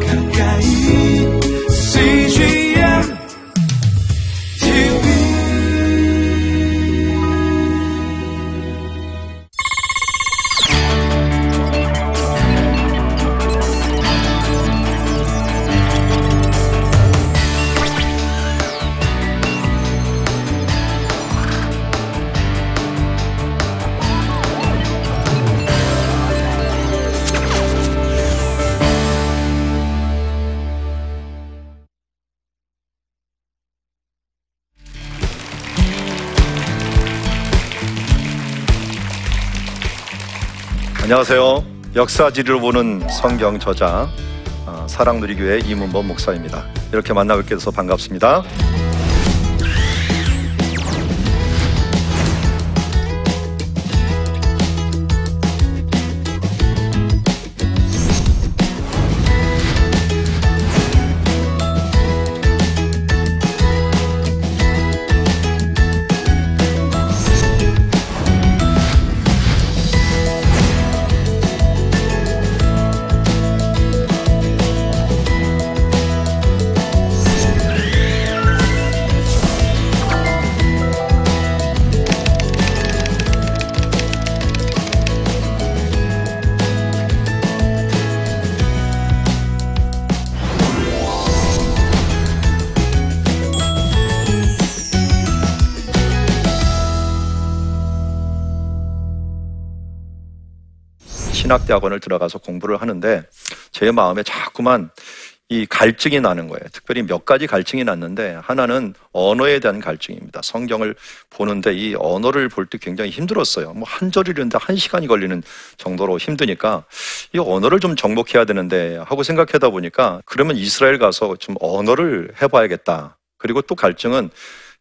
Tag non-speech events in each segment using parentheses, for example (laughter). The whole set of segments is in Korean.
가까 안녕하세요. 역사지리로 보는 성경 저자 어, 사랑누리교회 이문범 목사입니다. 이렇게 만나 뵙게 돼서 반갑습니다. 신학대학원을 들어가서 공부를 하는데 제 마음에 자꾸만 이 갈증이 나는 거예요. 특별히 몇 가지 갈증이 났는데 하나는 언어에 대한 갈증입니다. 성경을 보는데 이 언어를 볼 때 굉장히 힘들었어요. 뭐 한 절을 읽는데 한 시간이 걸리는 정도로 힘드니까 이 언어를 좀 정복해야 되는데 하고 생각하다 보니까 그러면 이스라엘 가서 좀 언어를 해봐야겠다. 그리고 또 갈증은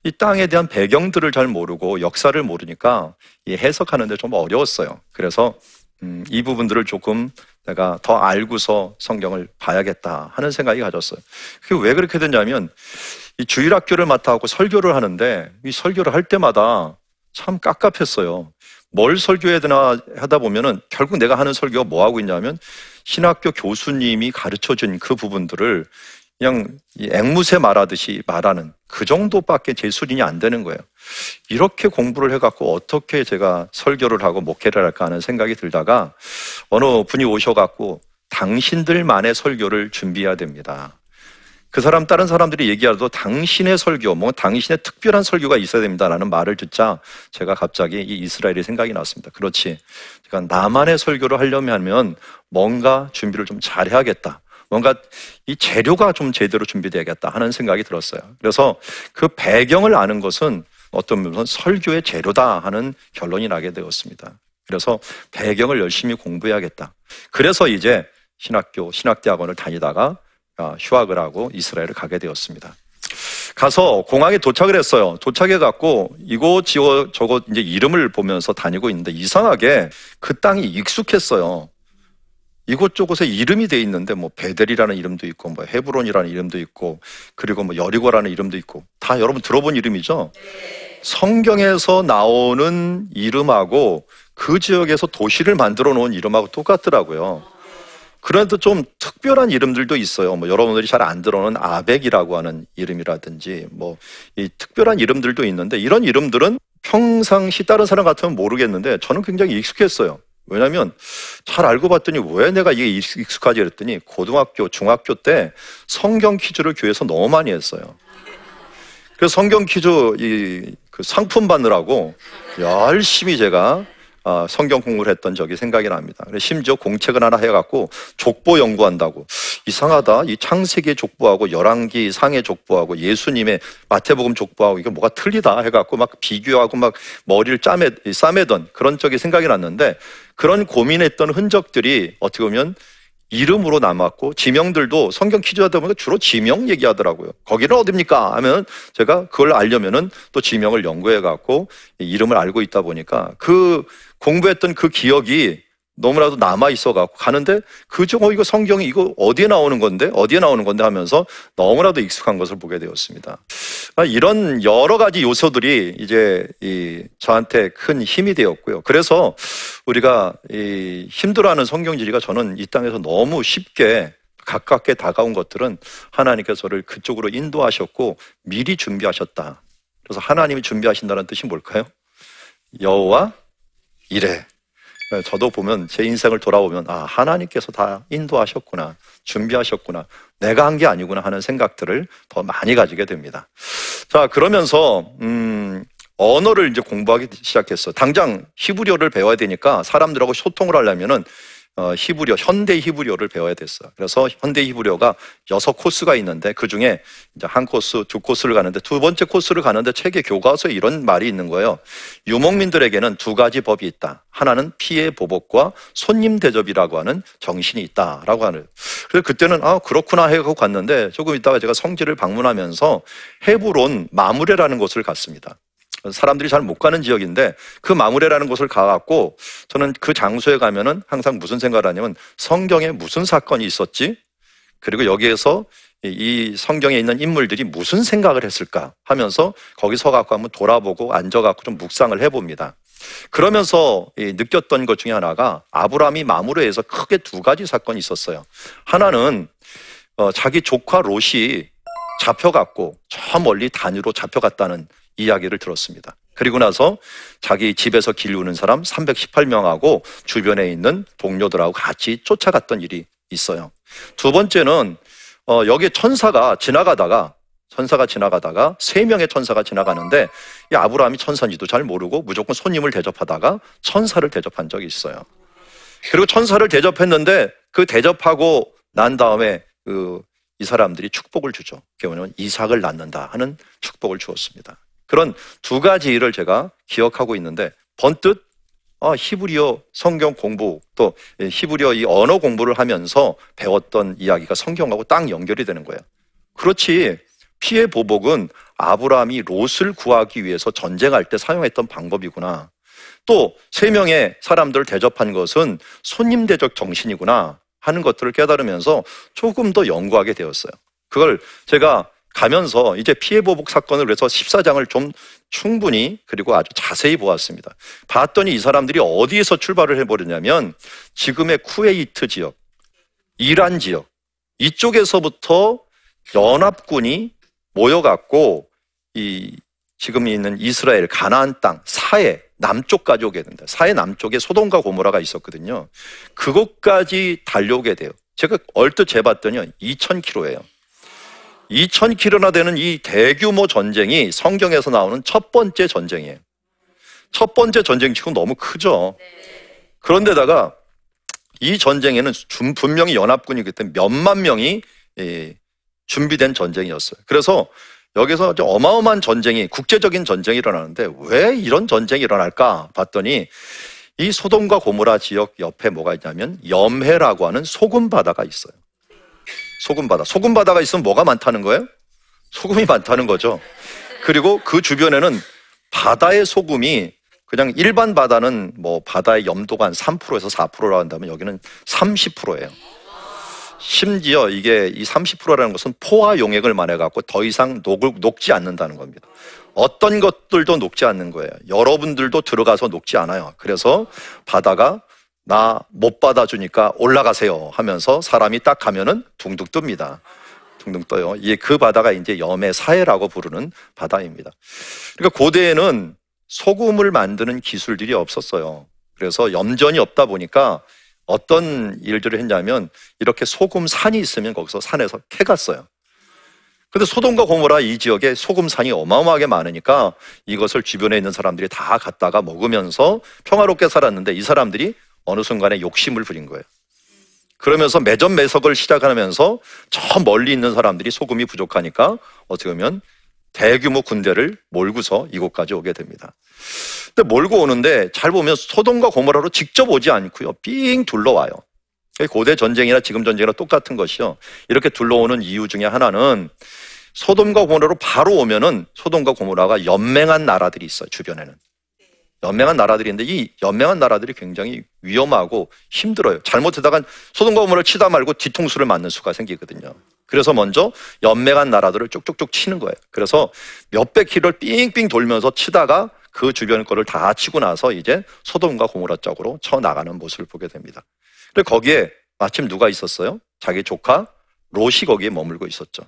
이 땅에 대한 배경들을 잘 모르고 역사를 모르니까 이 해석하는데 좀 어려웠어요. 그래서 음, 이 부분들을 조금 내가 더 알고서 성경을 봐야겠다 하는 생각이 가졌어요. 그게 왜 그렇게 됐냐면 이 주일학교를 맡아갖고 설교를 하는데 이 설교를 할 때마다 참 깝깝했어요. 뭘 설교해야 되나 하다 보면은 결국 내가 하는 설교가 뭐 하고 있냐면 신학교 교수님이 가르쳐 준 그 부분들을 그냥 이 앵무새 말하듯이 말하는 그 정도밖에 제 수준이 안 되는 거예요. 이렇게 공부를 해갖고 어떻게 제가 설교를 하고 목회를 할까 하는 생각이 들다가 어느 분이 오셔갖고 당신들만의 설교를 준비해야 됩니다. 그 사람 다른 사람들이 얘기하도 당신의 설교, 뭐 당신의 특별한 설교가 있어야 됩니다라는 말을 듣자 제가 갑자기 이 이스라엘이 생각이 났습니다. 그렇지. 제가 나만의 설교를 하려면 뭔가 준비를 좀 잘해야겠다. 뭔가 이 재료가 좀 제대로 준비되어야겠다 하는 생각이 들었어요. 그래서 그 배경을 아는 것은 어떤 면에서 설교의 재료다 하는 결론이 나게 되었습니다. 그래서 배경을 열심히 공부해야겠다. 그래서 이제 신학교, 신학대학원을 다니다가 아, 휴학을 하고 이스라엘을 가게 되었습니다. 가서 공항에 도착을 했어요. 도착해 갖고 지워 저거 이제 이름을 보면서 다니고 있는데 이상하게 그 땅이 익숙했어요. 이곳저곳에 이름이 돼 있는데 뭐 베델이라는 이름도 있고 뭐 헤브론이라는 이름도 있고 그리고 뭐 여리고라는 이름도 있고 다 여러분 들어본 이름이죠? 성경에서 나오는 이름하고 그 지역에서 도시를 만들어 놓은 이름하고 똑같더라고요. 그런데 좀 특별한 이름들도 있어요. 뭐 여러분들이 잘 안 들어오는 아벡이라고 하는 이름이라든지 뭐 이 특별한 이름들도 있는데 이런 이름들은 평상시 다른 사람 같으면 모르겠는데 저는 굉장히 익숙했어요. 왜냐하면 잘 알고 봤더니 왜 내가 이게 익숙하지 그랬더니 고등학교, 중학교 때 성경 퀴즈를 교회에서 너무 많이 했어요. 그래서 성경 퀴즈 이 그 상품 받느라고 열심히 제가 아, 성경 공부를 했던 적이 생각이 납니다. 심지어 공책을 하나 해갖고 족보 연구한다고 이상하다. 이 창세기 족보하고 열왕기 상해 족보하고 예수님의 마태복음 족보하고 이게 뭐가 틀리다 해갖고 막 비교하고 막 머리를 짜매 싸매던 그런 적이 생각이 났는데 그런 고민했던 흔적들이 어떻게 보면 이름으로 남았고 지명들도 성경 퀴즈 하다 보니까 주로 지명 얘기하더라고요. 거기는 어딥니까? 하면 제가 그걸 알려면은 또 지명을 연구해 갖고 이름을 알고 있다 보니까 그 공부했던 그 기억이 너무나도 남아 있어 갖고 가는데 그중 어 이거 성경이 이거 어디에 나오는 건데 어디에 나오는 건데 하면서 너무나도 익숙한 것을 보게 되었습니다. 아, 이런 여러 가지 요소들이 이제 이 저한테 큰 힘이 되었고요. 그래서 우리가 이 힘들어하는 성경 지리가 저는 이 땅에서 너무 쉽게 가깝게 다가온 것들은 하나님께서 저를 그쪽으로 인도하셨고 미리 준비하셨다. 그래서 하나님이 준비하신다는 뜻이 뭘까요? 여호와 이래. 네, 저도 보면 제 인생을 돌아보면 아 하나님께서 다 인도하셨구나 준비하셨구나 내가 한 게 아니구나 하는 생각들을 더 많이 가지게 됩니다. 자 그러면서 음 언어를 이제 공부하기 시작했어. 당장 히브리어를 배워야 되니까 사람들하고 소통을 하려면은 어, 히브리어, 현대 히브리어를 배워야 됐어요. 그래서 현대 히브리어가 여섯 코스가 있는데 그 중에 이제 한 코스, 두 코스를 가는데 두 번째 코스를 가는데 책의 교과서에 이런 말이 있는 거예요. 유목민들에게는 두 가지 법이 있다. 하나는 피해 보복과 손님 대접이라고 하는 정신이 있다라고 하는. 그래서 그때는 아 그렇구나 하고 갔는데 조금 있다가 제가 성지를 방문하면서 헤브론 마무레라는 곳을 갔습니다. 사람들이 잘 못 가는 지역인데 그 마무레라는 곳을 가갖고 저는 그 장소에 가면은 항상 무슨 생각을 하냐면 성경에 무슨 사건이 있었지? 그리고 여기에서 이 성경에 있는 인물들이 무슨 생각을 했을까 하면서 거기 서갖고 한번 돌아보고 앉아갖고 좀 묵상을 해봅니다. 그러면서 느꼈던 것 중에 하나가 아브라함이 마무레에서 크게 두 가지 사건이 있었어요. 하나는 어, 자기 조카 롯이 잡혀갔고 저 멀리 단위로 잡혀갔다는 이야기를 들었습니다. 그리고 나서 자기 집에서 기르는 사람 318명하고 주변에 있는 동료들하고 같이 쫓아갔던 일이 있어요. 두 번째는 어, 여기에 천사가 지나가다가 천사가 지나가다가 세 명의 천사가 지나가는데 이 아브라함이 천사인지도 잘 모르고 무조건 손님을 대접하다가 천사를 대접한 적이 있어요. 그리고 천사를 대접했는데 그 대접하고 난 다음에 그 이 사람들이 축복을 주죠. 그러면 이삭을 낳는다 하는 축복을 주었습니다. 그런 두 가지 일을 제가 기억하고 있는데 번뜩 아, 히브리어 성경 공부 또 히브리어 이 언어 공부를 하면서 배웠던 이야기가 성경하고 딱 연결이 되는 거예요. 그렇지 피해 보복은 아브라함이 롯을 구하기 위해서 전쟁할 때 사용했던 방법이구나. 또 세 명의 사람들을 대접한 것은 손님 대접 정신이구나 하는 것들을 깨달으면서 조금 더 연구하게 되었어요. 그걸 제가 가면서 이제 피해 보복 사건을 그래서 14장을 좀 충분히 그리고 아주 자세히 보았습니다. 봤더니 이 사람들이 어디에서 출발을 해버렸냐면 지금의 쿠웨이트 지역, 이란 지역 이쪽에서부터 연합군이 모여갖고 이 지금 있는 이스라엘 가나안 땅 사해 남쪽까지 오게 된다. 사해 남쪽에 소돔과 고모라가 있었거든요. 그곳까지 달려오게 돼요. 제가 얼뜻 재봤더니 2,000km예요. 2,000km나 되는 이 대규모 전쟁이 성경에서 나오는 첫 번째 전쟁이에요. 첫 번째 전쟁 치고 너무 크죠. 그런데다가 이 전쟁에는 분명히 연합군이기 때문에 몇만 명이 준비된 전쟁이었어요. 그래서 여기서 어마어마한 전쟁이 국제적인 전쟁이 일어나는데 왜 이런 전쟁이 일어날까 봤더니 이 소돔과 고모라 지역 옆에 뭐가 있냐면 염해라고 하는 소금 바다가 있어요. 소금 바다. 소금 바다가 있으면 뭐가 많다는 거예요? 소금이 많다는 거죠. 그리고 그 주변에는 바다의 소금이 그냥 일반 바다는 뭐 바다의 염도가 한 3%에서 4%라고 한다면 여기는 30%예요. 심지어 이게 이 30%라는 것은 포화 용액을 말해 갖고 더 이상 녹을, 녹지 않는다는 겁니다. 어떤 것들도 녹지 않는 거예요. 여러분들도 들어가서 녹지 않아요. 그래서 바다가 나 못 받아주니까 올라가세요 하면서 사람이 딱 가면은 둥둥 뜹니다. 둥둥 떠요. 이게 그 바다가 이제 염의 사해라고 부르는 바다입니다. 그러니까 고대에는 소금을 만드는 기술들이 없었어요. 그래서 염전이 없다 보니까 어떤 일들을 했냐면 이렇게 소금 산이 있으면 거기서 산에서 캐갔어요. 근데 소돔과 고모라 이 지역에 소금 산이 어마어마하게 많으니까 이것을 주변에 있는 사람들이 다 갖다가 먹으면서 평화롭게 살았는데 이 사람들이 어느 순간에 욕심을 부린 거예요. 그러면서 매점 매석을 시작하면서 저 멀리 있는 사람들이 소금이 부족하니까 어떻게 보면 대규모 군대를 몰고서 이곳까지 오게 됩니다. 근데 몰고 오는데 잘 보면 소돔과 고모라로 직접 오지 않고요. 삥 둘러와요. 고대 전쟁이나 지금 전쟁이나 똑같은 것이요. 이렇게 둘러오는 이유 중에 하나는 소돔과 고모라로 바로 오면은 소돔과 고모라가 연맹한 나라들이 있어요. 주변에는. 연맹한 나라들인데 이 연맹한 나라들이 굉장히 위험하고 힘들어요. 잘못하다가 소돔과 고모를 치다 말고 뒤통수를 맞는 수가 생기거든요. 그래서 먼저 연맹한 나라들을 쭉쭉쭉 치는 거예요. 그래서 몇백 킬로를 삥삥 돌면서 치다가 그 주변 거를 다 치고 나서 이제 소돔과 고모라 쪽으로 쳐 나가는 모습을 보게 됩니다. 근데 거기에 마침 누가 있었어요? 자기 조카 롯이 거기에 머물고 있었죠.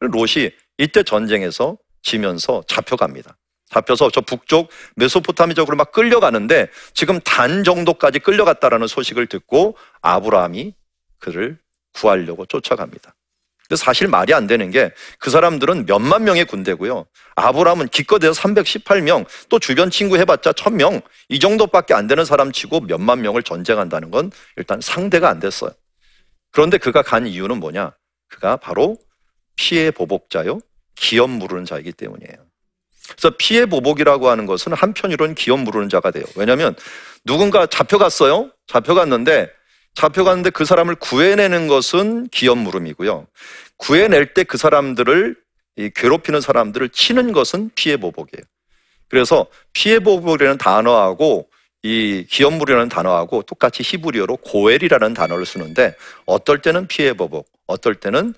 롯이 이때 전쟁에서 지면서 잡혀갑니다. 잡혀서 저 북쪽 메소포타미 쪽으로 막 끌려가는데 지금 단 정도까지 끌려갔다라는 소식을 듣고 아브라함이 그를 구하려고 쫓아갑니다. 근데 사실 말이 안 되는 게 그 사람들은 몇만 명의 군대고요. 아브라함은 기껏해서 318명, 또 주변 친구 해봤자 1000명, 이 정도밖에 안 되는 사람 치고 몇만 명을 전쟁한다는 건 일단 상대가 안 됐어요. 그런데 그가 간 이유는 뭐냐? 그가 바로 피해 보복자요, 기업 무르는 자이기 때문이에요. 그래서 피해 보복이라고 하는 것은 한편으로는 기업 무르는 자가 돼요. 왜냐하면 누군가 잡혀갔어요. 잡혀갔는데 잡혀갔는데 그 사람을 구해내는 것은 기업 물음이고요. 구해낼 때 그 사람들을 괴롭히는 사람들을 치는 것은 피해 보복이에요. 그래서 피해 보복이라는 단어하고 이 기업 물이라는 단어하고 똑같이 히브리어로 고엘이라는 단어를 쓰는데 어떨 때는 피해 보복, 어떨 때는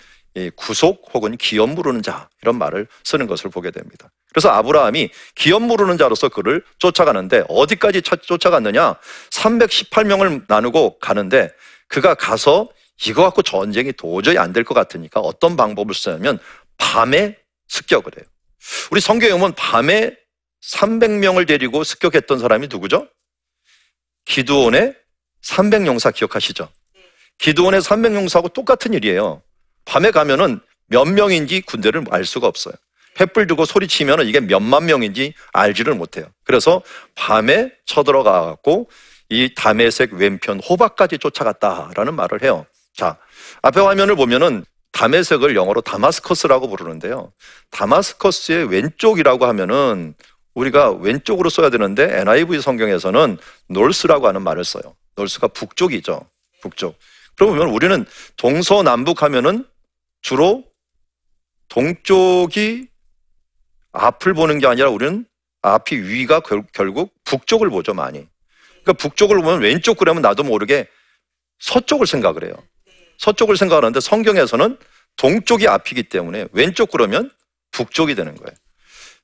구속 혹은 기업 물르는 자 이런 말을 쓰는 것을 보게 됩니다. 그래서 아브라함이 기업 물르는 자로서 그를 쫓아가는데 어디까지 쫓아갔느냐? 318명을 나누고 가는데 그가 가서 이거 갖고 전쟁이 도저히 안 될 것 같으니까 어떤 방법을 쓰냐면 밤에 습격을 해요. 우리 성경에 보면 밤에 300명을 데리고 습격했던 사람이 누구죠? 기드온의 300용사 기억하시죠? 기드온의 300용사하고 똑같은 일이에요. 밤에 가면은 몇 명인지 군대를 알 수가 없어요. 횃불 들고 소리치면 이게 몇만 명인지 알지를 못해요. 그래서 밤에 쳐들어가 갖고 이 담에색 왼편 호박까지 쫓아갔다라는 말을 해요. 자, 앞에 화면을 보면은 담에색을 영어로 다마스커스라고 부르는데요. 다마스커스의 왼쪽이라고 하면은 우리가 왼쪽으로 써야 되는데 NIV 성경에서는 놀스라고 하는 말을 써요. 놀스가 북쪽이죠. 북쪽. 그러면 우리는 동서남북 하면은 주로 동쪽이 앞을 보는 게 아니라 우리는 앞이 위가 결국 북쪽을 보죠, 많이. 그러니까 북쪽을 보면 왼쪽 그러면 나도 모르게 서쪽을 생각을 해요. 서쪽을 생각하는데 성경에서는 동쪽이 앞이기 때문에 왼쪽 그러면 북쪽이 되는 거예요.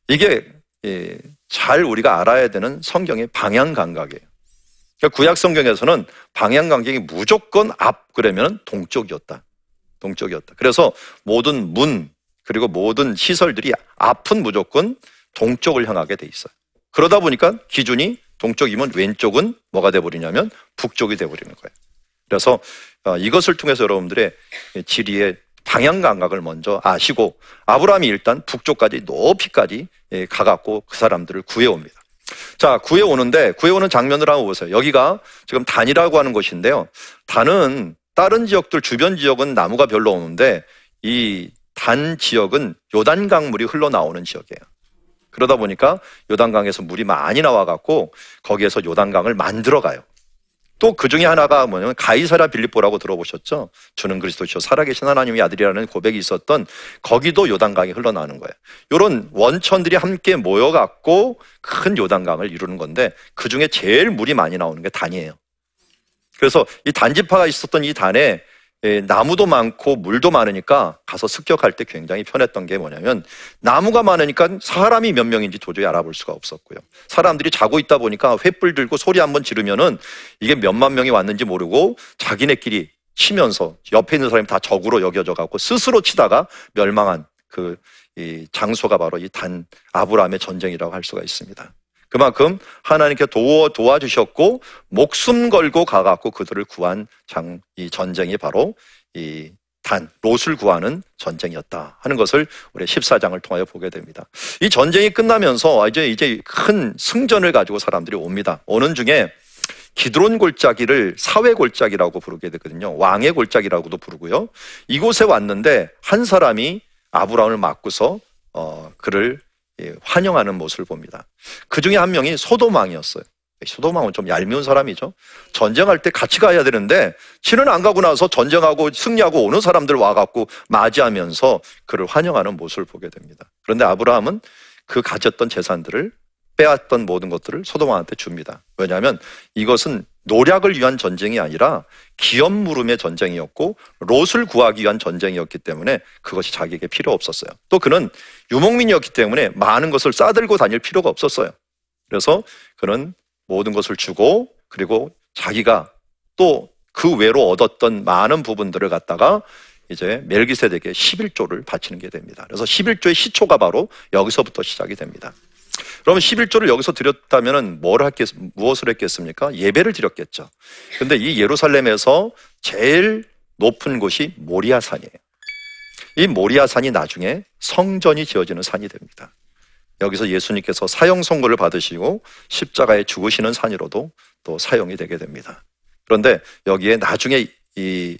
이게 예, 잘 우리가 알아야 되는 성경의 방향 감각이에요. 그러니까 구약 성경에서는 방향 감각이 무조건 앞 그러면 동쪽이었다. 동쪽이었다. 그래서 모든 문 그리고 모든 시설들이 앞은 무조건 동쪽을 향하게 돼 있어요. 그러다 보니까 기준이 동쪽이면 왼쪽은 뭐가 돼버리냐면 북쪽이 돼버리는 거예요. 그래서 어, 이것을 통해서 여러분들의 지리의 방향 감각을 먼저 아시고 아브라함이 일단 북쪽까지 높이까지 예, 가갖고 그 사람들을 구해옵니다. 자, 구해오는데 구해오는 장면을 한번 보세요. 여기가 지금 단이라고 하는 곳인데요. 단은 다른 지역들 주변 지역은 나무가 별로 없는데 이 단 지역은 요단강 물이 흘러나오는 지역이에요. 그러다 보니까 요단강에서 물이 많이 나와갖고 거기에서 요단강을 만들어 가요. 또 그 중에 하나가 뭐냐면 가이사라 빌립보라고 들어보셨죠? 주는 그리스도시요 살아계신 하나님의 아들이라는 고백이 있었던 거기도 요단강이 흘러나오는 거예요. 이런 원천들이 함께 모여갖고 큰 요단강을 이루는 건데 그 중에 제일 물이 많이 나오는 게 단이에요. 그래서 이 단지파가 있었던 이 단에 예, 나무도 많고 물도 많으니까 가서 습격할 때 굉장히 편했던 게 뭐냐면 나무가 많으니까 사람이 몇 명인지 도저히 알아볼 수가 없었고요. 사람들이 자고 있다 보니까 횃불 들고 소리 한번 지르면은 이게 몇만 명이 왔는지 모르고 자기네끼리 치면서 옆에 있는 사람이 다 적으로 여겨져 갖고 스스로 치다가 멸망한 그 장소가 바로 이 단 아브라함의 전쟁이라고 할 수가 있습니다. 그만큼 하나님께 도와, 도와주셨고 목숨 걸고 가갖고 그들을 구한 장, 이 전쟁이 바로 이 단, 롯을 구하는 전쟁이었다 하는 것을 우리 14장을 통하여 보게 됩니다. 이 전쟁이 끝나면서 이제 이제 큰 승전을 가지고 사람들이 옵니다. 오는 중에 기드론 골짜기를 사회 골짜기라고 부르게 되거든요. 왕의 골짜기라고도 부르고요. 이곳에 왔는데 한 사람이 아브라함을 맞고서 어, 그를 예, 환영하는 모습을 봅니다. 그 중에 한 명이 소돔왕이었어요. 소돔왕은 좀 얄미운 사람이죠. 전쟁할 때 같이 가야 되는데 치는 안 가고 나서 전쟁하고 승리하고 오는 사람들 와갖고 맞이하면서 그를 환영하는 모습을 보게 됩니다. 그런데 아브라함은 그 가졌던 재산들을 빼앗던 모든 것들을 소돔왕한테 줍니다. 왜냐하면 이것은 노략을 위한 전쟁이 아니라 기업 물음의 전쟁이었고 롯을 구하기 위한 전쟁이었기 때문에 그것이 자기에게 필요 없었어요. 또 그는 유목민이었기 때문에 많은 것을 싸들고 다닐 필요가 없었어요. 그래서 그는 모든 것을 주고 그리고 자기가 또 그 외로 얻었던 많은 부분들을 갖다가 이제 멜기세덱에 11조를 바치는 게 됩니다. 그래서 11조의 시초가 바로 여기서부터 시작이 됩니다. 그러면 11조를 여기서 드렸다면은 뭘 했겠, 무엇을 했겠습니까? 예배를 드렸겠죠. 근데 이 예루살렘에서 제일 높은 곳이 모리아 산이에요. 이 모리아 산이 나중에 성전이 지어지는 산이 됩니다. 여기서 예수님께서 사형 선고를 받으시고 십자가에 죽으시는 산으로도 또 사용이 되게 됩니다. 그런데 여기에 나중에 이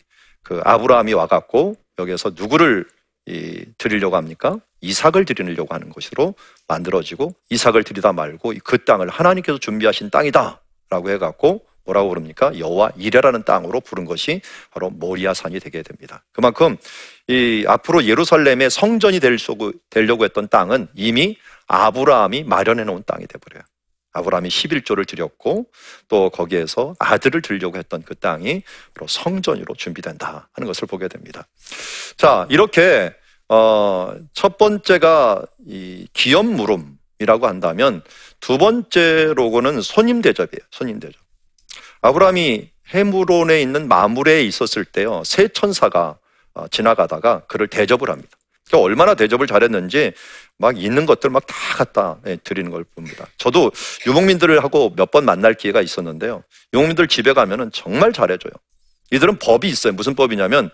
그 아브라함이 와갖고 여기에서 누구를 이 드리려고 합니까? 이삭을 드리려고 하는 것으로 만들어지고 이삭을 드리다 말고 그 땅을 하나님께서 준비하신 땅이다라고 해갖고 뭐라고 부릅니까? 여호와 이레라는 땅으로 부른 것이 바로 모리아산이 되게 됩니다. 그만큼 이 앞으로 예루살렘의 성전이 되려고 했던 땅은 이미 아브라함이 마련해 놓은 땅이 돼버려요. 아브라함이 11조를 드렸고 또 거기에서 아들을 들려고 했던 그 땅이 바로 성전으로 준비된다 하는 것을 보게 됩니다. 자, 이렇게 어, 첫 번째가 이 기업 물음이라고 한다면 두 번째 로고는 손님 대접이에요. 손님 대접. 아브라함이 헤무론에 있는 마물에 있었을 때요. 세 천사가 어, 지나가다가 그를 대접을 합니다. 그러니까 얼마나 대접을 잘했는지 막 있는 것들 막 다 갖다 예, 드리는 걸 봅니다. 저도 유목민들을 하고 몇 번 만날 기회가 있었는데요. 유목민들 집에 가면은 정말 잘해줘요. 이들은 법이 있어요. 무슨 법이냐면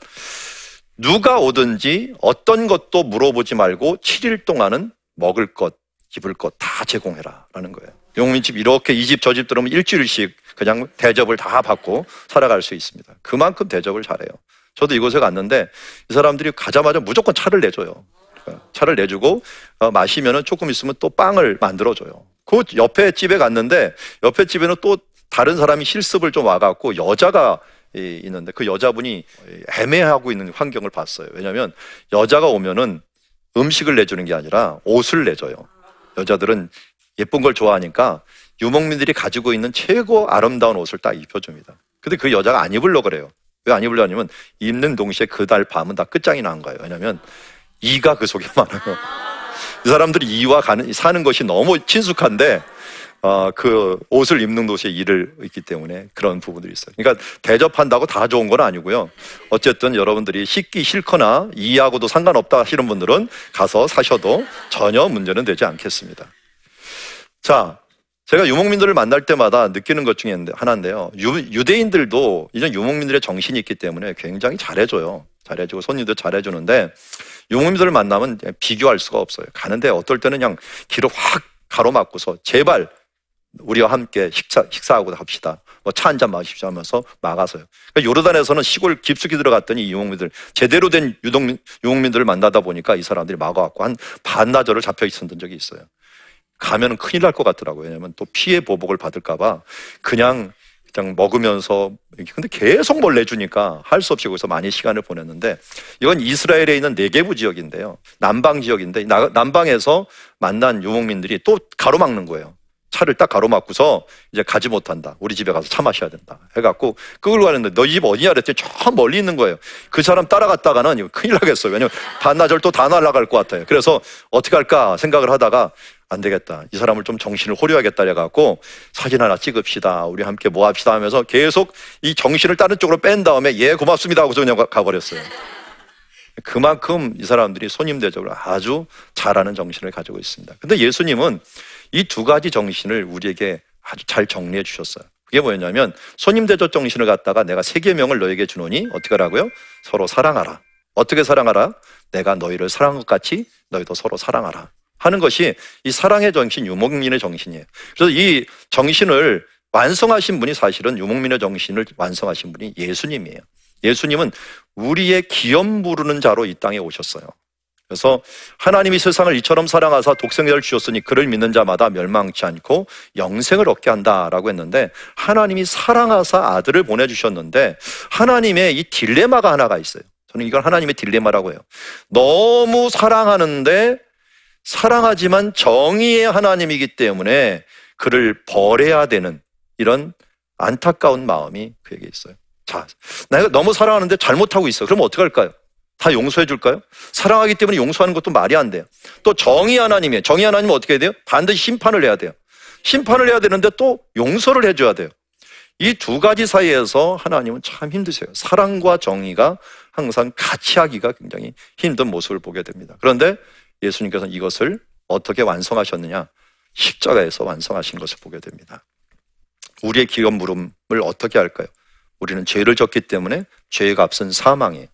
누가 오든지 어떤 것도 물어보지 말고 7일 동안은 먹을 것, 입을 것 다 제공해라 라는 거예요. 용민집 이렇게 이 집 저 집 들어오면 일주일씩 그냥 대접을 다 받고 살아갈 수 있습니다. 그만큼 대접을 잘해요. 저도 이곳에 갔는데 이 사람들이 가자마자 무조건 차를 내줘요. 차를 내주고 어, 마시면은 조금 있으면 또 빵을 만들어줘요. 그 옆에 집에 갔는데 옆에 집에는 또 다른 사람이 실습을 좀 와갖고 여자가 있는데 그 여자분이 애매하고 있는 환경을 봤어요. 왜냐하면 여자가 오면은 음식을 내주는 게 아니라 옷을 내줘요. 여자들은 예쁜 걸 좋아하니까 유목민들이 가지고 있는 최고 아름다운 옷을 딱 입혀줍니다. 근데 그 여자가 안 입으려고 그래요. 왜 안 입으려냐면 입는 동시에 그달 밤은 다 끝장이 난 거예요. 왜냐하면 이가 그 속에 (laughs) 많아요. 이 사람들이 이와 가는, 사는 것이 너무 친숙한데 어, 그 옷을 입는 곳에 일을 있기 때문에 그런 부분들이 있어요. 그러니까 대접한다고 다 좋은 건 아니고요. 어쨌든 여러분들이 씻기 싫거나 이해하고도 상관없다 하시는 분들은 가서 사셔도 전혀 문제는 되지 않겠습니다. 자, 제가 유목민들을 만날 때마다 느끼는 것 중에 하나인데요. 유, 대인들도 이런 유목민들의 정신이 있기 때문에 굉장히 잘해줘요. 잘해주고 손님도 잘해주는데 유목민들을 만나면 비교할 수가 없어요. 가는데 어떨 때는 그냥 길을 확 가로막고서 제발 우리와 함께 식사, 식사하고 합시다. 뭐 차 한 잔 마십시오 하면서 막아서요. 그러니까 요르단에서는 시골 깊숙이 들어갔더니 유목민들, 제대로 된 유동, 유목민들을 만나다 보니까 이 사람들이 막아갖고 한 반나절을 잡혀 있었던 적이 있어요. 가면은 큰일 날 것 같더라고요. 왜냐면 또 피해 보복을 받을까봐 그냥 그냥 먹으면서 근데 계속 뭘 내주니까 할 수 없이 거기서 많이 시간을 보냈는데 이건 이스라엘에 있는 네개부 지역인데요. 남방 지역인데 남방에서 만난 유목민들이 또 가로막는 거예요. 차를 딱 가로막고서 이제 가지 못한다. 우리 집에 가서 차 마셔야 된다. 해갖고 끌고 가는데 너 집 어디냐 그랬더니 저 멀리 있는 거예요. 그 사람 따라갔다가는 큰일 나겠어요. 왜냐면 반나절 또 다 날아갈 것 같아요. 그래서 어떻게 할까 생각을 하다가 안 되겠다. 이 사람을 좀 정신을 호려야겠다 해갖고 사진 하나 찍읍시다. 우리 함께 뭐 합시다 하면서 계속 이 정신을 다른 쪽으로 뺀 다음에 예 고맙습니다 하고서 그냥 가버렸어요. 그만큼 이 사람들이 손님 대접을 아주 잘하는 정신을 가지고 있습니다. 근데 예수님은 이 두 가지 정신을 우리에게 아주 잘 정리해 주셨어요. 그게 뭐였냐면 손님 대접 정신을 갖다가 내가 세 계명을 너에게 주노니 어떻게 하라고요? 서로 사랑하라. 어떻게 사랑하라? 내가 너희를 사랑한 것 같이 너희도 서로 사랑하라. 하는 것이 이 사랑의 정신, 유목민의 정신이에요. 그래서 이 정신을 완성하신 분이 사실은 유목민의 정신을 완성하신 분이 예수님이에요. 예수님은 우리의 기염 부르는 자로 이 땅에 오셨어요. 그래서 하나님이 세상을 이처럼 사랑하사 독생자를 주셨으니 그를 믿는 자마다 멸망치 않고 영생을 얻게 한다라고 했는데 하나님이 사랑하사 아들을 보내주셨는데 하나님의 이 딜레마가 하나가 있어요. 저는 이걸 하나님의 딜레마라고 해요. 너무 사랑하는데 사랑하지만 정의의 하나님이기 때문에 그를 버려야 되는 이런 안타까운 마음이 그에게 있어요. 자, 내가 너무 사랑하는데 잘못하고 있어. 그럼 어떻게 할까요? 다 용서해 줄까요? 사랑하기 때문에 용서하는 것도 말이 안 돼요. 또 정의 하나님이에요. 정의 하나님은 어떻게 해야 돼요? 반드시 심판을 해야 돼요. 심판을 해야 되는데 또 용서를 해줘야 돼요. 이 두 가지 사이에서 하나님은 참 힘드세요. 사랑과 정의가 항상 같이 하기가 굉장히 힘든 모습을 보게 됩니다. 그런데 예수님께서는 이것을 어떻게 완성하셨느냐? 십자가에서 완성하신 것을 보게 됩니다. 우리의 기업 물음을 어떻게 할까요? 우리는 죄를 졌기 때문에 죄의 값은 사망이에요.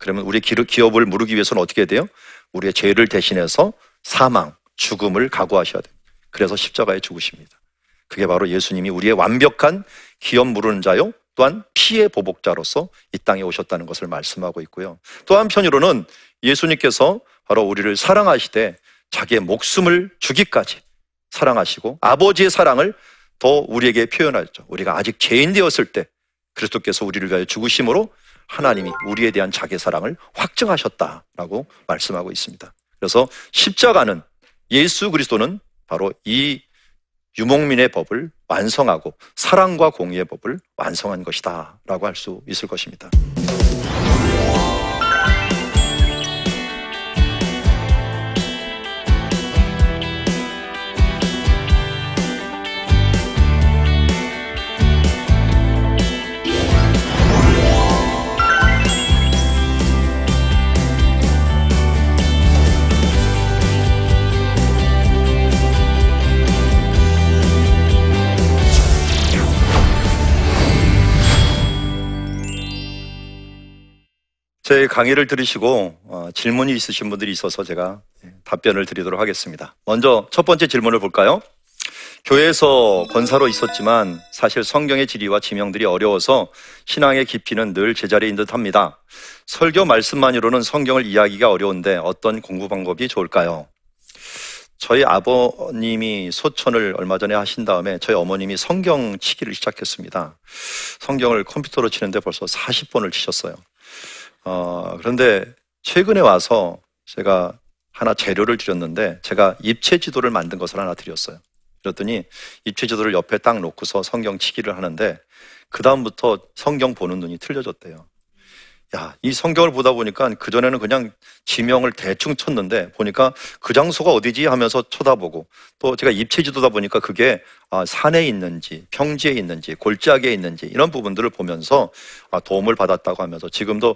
그러면 우리의 기업을 물기 위해서는 어떻게 돼요? 우리의 죄를 대신해서 사망, 죽음을 각오하셔야 돼요. 그래서 십자가에 죽으십니다. 그게 바로 예수님이 우리의 완벽한 기업 물은 자요, 또한 피의 보복자로서 이 땅에 오셨다는 것을 말씀하고 있고요. 또 한편으로는 예수님께서 바로 우리를 사랑하시되 자기의 목숨을 주기까지 사랑하시고 아버지의 사랑을 더 우리에게 표현하죠. 우리가 아직 죄인 되었을 때 그리스도께서 우리를 위하여 죽으심으로 하나님이 우리에 대한 자기 사랑을 확증하셨다라고 말씀하고 있습니다. 그래서 십자가는 예수 그리스도는 바로 이 유목민의 법을 완성하고 사랑과 공의의 법을 완성한 것이다라고 할 수 있을 것입니다. 제 강의를 들으시고 어, 질문이 있으신 분들이 있어서 제가 예, 답변을 드리도록 하겠습니다. 먼저 첫 번째 질문을 볼까요? 교회에서 권사로 있었지만 사실 성경의 지리와 지명들이 어려워서 신앙의 깊이는 늘 제자리인 듯 합니다. 설교 말씀만으로는 성경을 이해하기가 어려운데 어떤 공부 방법이 좋을까요? 저희 아버님이 소천을 얼마 전에 하신 다음에 저희 어머님이 성경 치기를 시작했습니다. 성경을 컴퓨터로 치는데 벌써 40번을 치셨어요. 어, 그런데 최근에 와서 제가 하나 재료를 드렸는데 제가 입체 지도를 만든 것을 하나 드렸어요. 그랬더니 입체 지도를 옆에 딱 놓고서 성경 치기를 하는데 그다음부터 성경 보는 눈이 틀려졌대요. 야, 이 성경을 보다 보니까 그전에는 그냥 지명을 대충 쳤는데 보니까 그 장소가 어디지 하면서 쳐다보고 또 제가 입체지도다 보니까 그게 아, 산에 있는지 평지에 있는지 골짜기에 있는지 이런 부분들을 보면서 아, 도움을 받았다고 하면서 지금도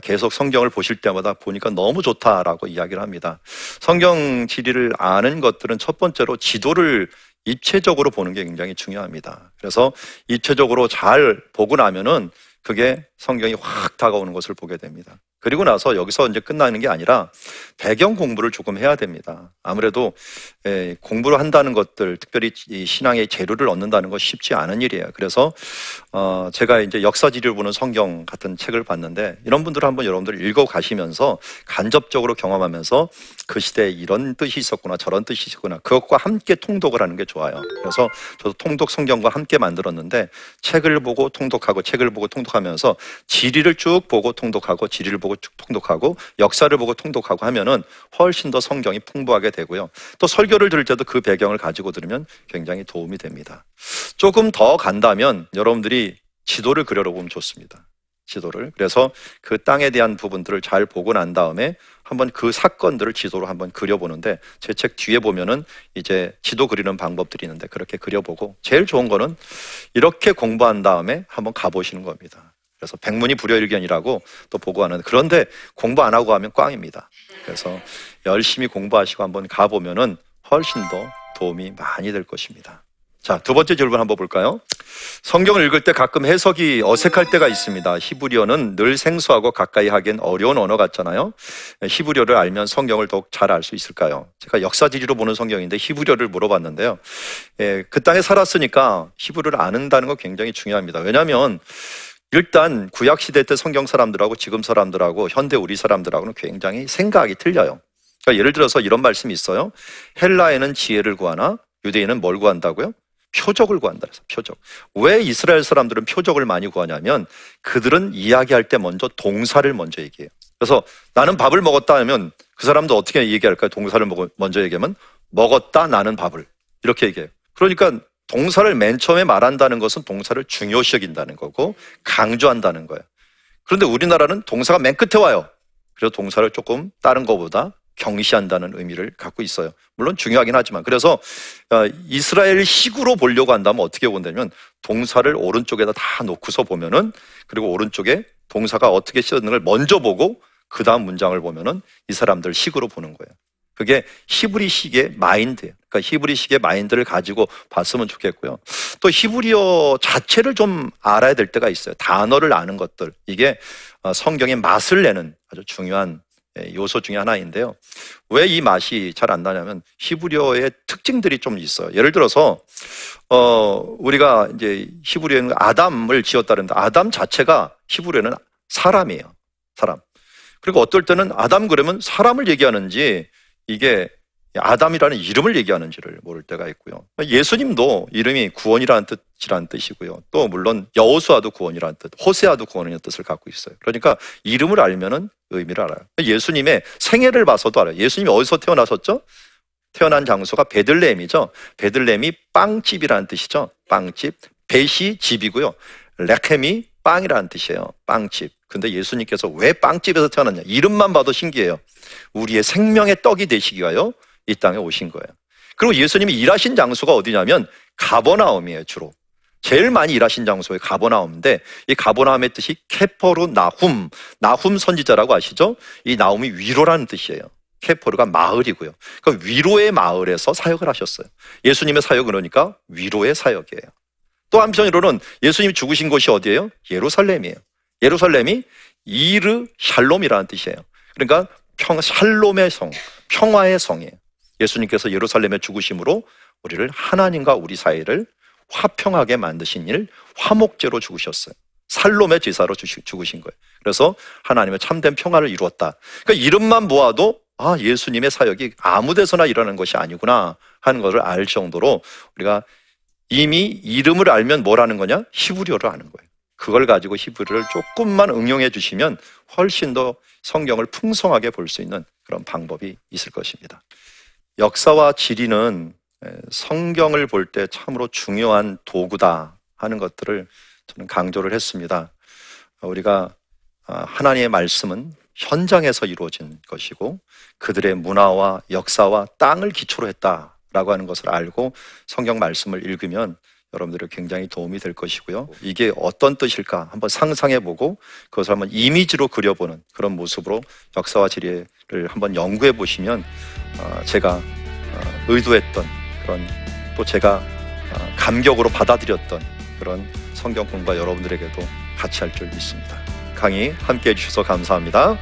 계속 성경을 보실 때마다 보니까 너무 좋다라고 이야기를 합니다. 성경 지리를 아는 것들은 첫 번째로 지도를 입체적으로 보는 게 굉장히 중요합니다. 그래서 입체적으로 잘 보고 나면은 그게 성경이 확 다가오는 것을 보게 됩니다. 그리고 나서 여기서 이제 끝나는 게 아니라 배경 공부를 조금 해야 됩니다. 아무래도 예, 공부를 한다는 것들, 특별히 신앙의 재료를 얻는다는 것 쉽지 않은 일이에요. 그래서 어 제가 이제 역사지를 보는 성경 같은 책을 봤는데 이런 분들을 한번 여러분들 읽어 가시면서 간접적으로 경험하면서 그 시대에 이런 뜻이 있었구나 저런 뜻이 있었구나 그것과 함께 통독을 하는 게 좋아요. 그래서 저도 통독 성경과 함께 만들었는데 책을 보고 통독하고 책을 보고 통독하면서 지리를 쭉 보고 통독하고 지리를 보고 쭉 통독하고 역사를 보고 통독하고 하면은 훨씬 더 성경이 풍부하게 되고요. 또 설교를 들을 때도 그 배경을 가지고 들으면 굉장히 도움이 됩니다. 조금 더 간다면 여러분들이 지도를 그려보면 좋습니다. 지도를. 그래서 그 땅에 대한 부분들을 잘 보고 난 다음에 한번 그 사건들을 지도로 한번 그려보는데 제 책 뒤에 보면은 이제 지도 그리는 방법들이 있는데 그렇게 그려보고 제일 좋은 거는 이렇게 공부한 다음에 한번 가보시는 겁니다. 그래서 백문이 불여일견이라고 또 보고하는 그런데 공부 안 하고 하면 꽝입니다. 그래서 열심히 공부하시고 한번 가보면은 훨씬 더 도움이 많이 될 것입니다. 자, 두 번째 질문 한번 볼까요? 성경을 읽을 때 가끔 해석이 어색할 때가 있습니다. 히브리어는 늘 생소하고 가까이 하기엔 어려운 언어 같잖아요. 히브리어를 알면 성경을 더욱 잘 알 수 있을까요? 제가 역사지리로 보는 성경인데 히브리어를 물어봤는데요. 예, 그 땅에 살았으니까 히브리어를 아는다는 거 굉장히 중요합니다. 왜냐하면 일단 구약 시대 때 성경 사람들하고 지금 사람들하고 현대 우리 사람들하고는 굉장히 생각이 틀려요. 그러니까 예를 들어서 이런 말씀이 있어요. 헬라에는 지혜를 구하나 유대인은 뭘 구한다고요? 표적을 구한다 그래서 표적. 왜 이스라엘 사람들은 표적을 많이 구하냐면 그들은 이야기할 때 먼저 동사를 먼저 얘기해요. 그래서 나는 밥을 먹었다 하면 그 사람도 어떻게 얘기할까요? 동사를 먼저 얘기하면 먹었다 나는 밥을 이렇게 얘기해요. 그러니까 동사를 맨 처음에 말한다는 것은 동사를 중요시 여긴다는 거고 강조한다는 거예요. 그런데 우리나라는 동사가 맨 끝에 와요. 그래서 동사를 조금 다른 것보다 경시한다는 의미를 갖고 있어요. 물론 중요하긴 하지만 그래서 어, 이스라엘식으로 보려고 한다면 어떻게 본다면 동사를 오른쪽에다 다 놓고서 보면은 그리고 오른쪽에 동사가 어떻게 쓰는 걸 먼저 보고 그 다음 문장을 보면은 이 사람들 식으로 보는 거예요. 그게 히브리식의 마인드예요. 그러니까 히브리식의 마인드를 가지고 봤으면 좋겠고요. 또 히브리어 자체를 좀 알아야 될 때가 있어요. 단어를 아는 것들. 이게 어, 성경의 맛을 내는 아주 중요한 예, 요소 중에 하나인데요. 왜 이 맛이 잘 안 나냐면 히브리어의 특징들이 좀 있어요. 예를 들어서 어 우리가 이제 히브리어는 아담을 지었다는데 아담 자체가 히브리어는 사람이에요. 사람. 그리고 어떨 때는 아담 그러면 사람을 얘기하는지 이게 아담이라는 이름을 얘기하는지를 모를 때가 있고요. 예수님도 이름이 구원이라는 뜻이라는 뜻이고요. 또 물론 여호수아도 구원이라는 뜻, 호세아도 구원이라는 뜻을 갖고 있어요. 그러니까 이름을 알면은 의미를 알아요. 예수님의 생애를 봐서도 알아요. 예수님이 어디서 태어나셨죠? 태어난 장소가 베들레헴이죠. 베들레헴이 빵집이라는 뜻이죠. 빵집. 벳이 집이고요. 레켐이 빵이라는 뜻이에요. 빵집. 근데 예수님께서 왜 빵집에서 태어났냐? 이름만 봐도 신기해요. 우리의 생명의 떡이 되시기 위하여 이 땅에 오신 거예요. 그리고 예수님이 일하신 장소가 어디냐면 가버나움이에요, 주로. 제일 많이 일하신 장소에 가버나움인데 이 가버나움의 뜻이 케퍼루 나훔, 나훔 선지자라고 아시죠? 이 나움이 위로라는 뜻이에요. 케퍼루가 마을이고요. 그 위로의 마을에서 사역을 하셨어요. 예수님의 사역은 그러니까 위로의 사역이에요. 또 한편으로는 예수님이 죽으신 곳이 어디예요? 예루살렘이에요. 예루살렘이 이르 샬롬이라는 뜻이에요. 그러니까 평, 샬롬의 성, 평화의 성이에요. 예수님께서 예루살렘에 죽으심으로 우리를 하나님과 우리 사이를 화평하게 만드신 일, 화목제로 죽으셨어요. 살롬의 제사로 죽으신 거예요. 그래서 하나님의 참된 평화를 이루었다. 그러니까 이름만 모아도 아, 예수님의 사역이 아무 데서나 일어나는 것이 아니구나 하는 것을 알 정도로 우리가 이미 이름을 알면 뭐라는 거냐? 히브리어를 아는 거예요. 그걸 가지고 히브리를 조금만 응용해 주시면 훨씬 더 성경을 풍성하게 볼 수 있는 그런 방법이 있을 것입니다. 역사와 지리는 성경을 볼 때 참으로 중요한 도구다 하는 것들을 저는 강조를 했습니다. 우리가 아, 하나님의 말씀은 현장에서 이루어진 것이고 그들의 문화와 역사와 땅을 기초로 했다라고 하는 것을 알고 성경 말씀을 읽으면 여러분들이 굉장히 도움이 될 것이고요. 이게 어떤 뜻일까 한번 상상해 보고 그것을 한번 이미지로 그려보는 그런 모습으로 역사와 지리를 한번 연구해 보시면 어, 제가 어, 의도했던 그런 또 제가 어, 감격으로 받아들였던 그런 성경 공부가 여러분들에게도 같이 할 줄 믿습니다. 강의 함께 해주셔서 감사합니다.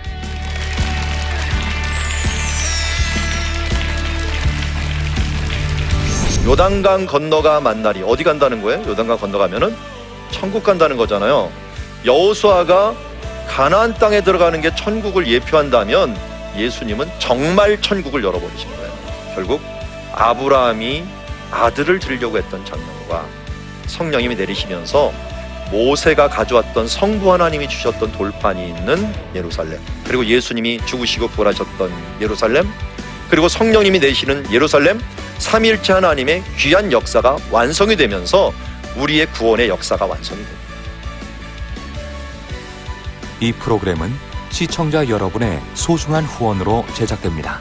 요단강 건너가 만날이 어디 간다는 거예요? 요단강 건너가면은 천국 간다는 거잖아요. 여호수아가 가나안 땅에 들어가는 게 천국을 예표한다면 예수님은 정말 천국을 열어버리신 거예요. 결국 아브라함이 아들을 드리려고 했던 장면과 성령님이 내리시면서 모세가 가져왔던 성부 하나님이 주셨던 돌판이 있는 예루살렘 그리고 예수님이 죽으시고 부활하셨던 예루살렘 그리고 성령님이 내시는 예루살렘 삼일째 하나님의 귀한 역사가 완성이 되면서 우리의 구원의 역사가 완성이 됩니다. 이 프로그램은 시청자 여러분의 소중한 후원으로 제작됩니다.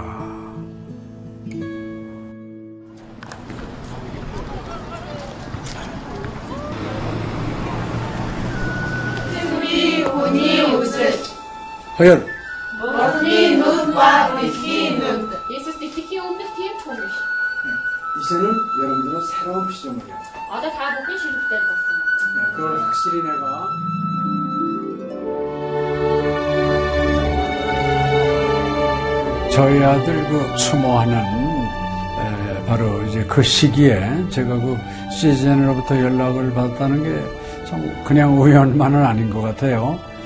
허연. 머리 눈과 귀신 눈. 예수님의 오늘 뒤에 총이시. 이제는 여러분들은 새로운 피조물이야. 아다 다 보기 싫을 봤어. 그걸 확실히 내가. 저희 아들 그 추모하는 바로 이제 그 시기에 제가 그 시즌으로부터 연락을 받았다는 게 참 그냥 우연만은 아닌 것 같아요.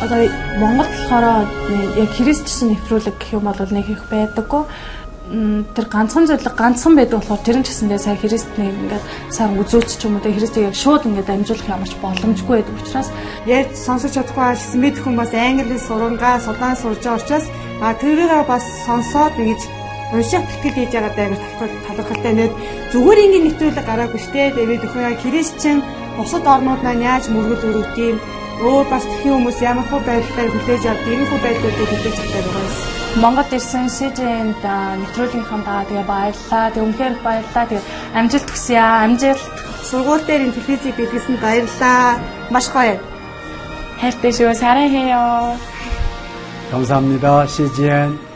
Одоо Монгол болохоор яг христчсэн нефролог гэх юм бол нэг их байдаггүй. Тэр ганцхан зөвлөг ганцхан байдаг болохоор тэр нь ч гэсэндээ сая христний ингээд сайн үзүүлч ч юм уу тэ христийг яг шууд ингээд амжуулах ямарч боломжгүй байдаг учраас ярьж сонсож чадахгүй байсан мэд хүмүүс англи сурангаа судаан сурж байгаа учраас а тэрийг бас сонсоод ингэж уншаад тэтгэл хийж байгаа даа талархалтай нэг зүгээр ингээд нэвтрүүлэг гараагүй штэ тэгээд өхөө христчэн бусад орнууд маань яаж мөргөл өрөвт юм өөр бас тхэн хүмүүс ямар хөө байдлаар хүлээж авд ийм хөө байдлуудыг хүлээж авдаг байгаа юм. Монгол ирсэн СЖН-д нэвтрүүлгийнхаа даа тэгээ баярлаа. Тэг үнхээр баярлаа. Тэг амжилт хүсье аа. Амжилт. Сургууль дээр ин телевизийг бидлсэн баярлаа. Маш гоё. хайртай шүү. 사랑해요. 감사합니다. CGN.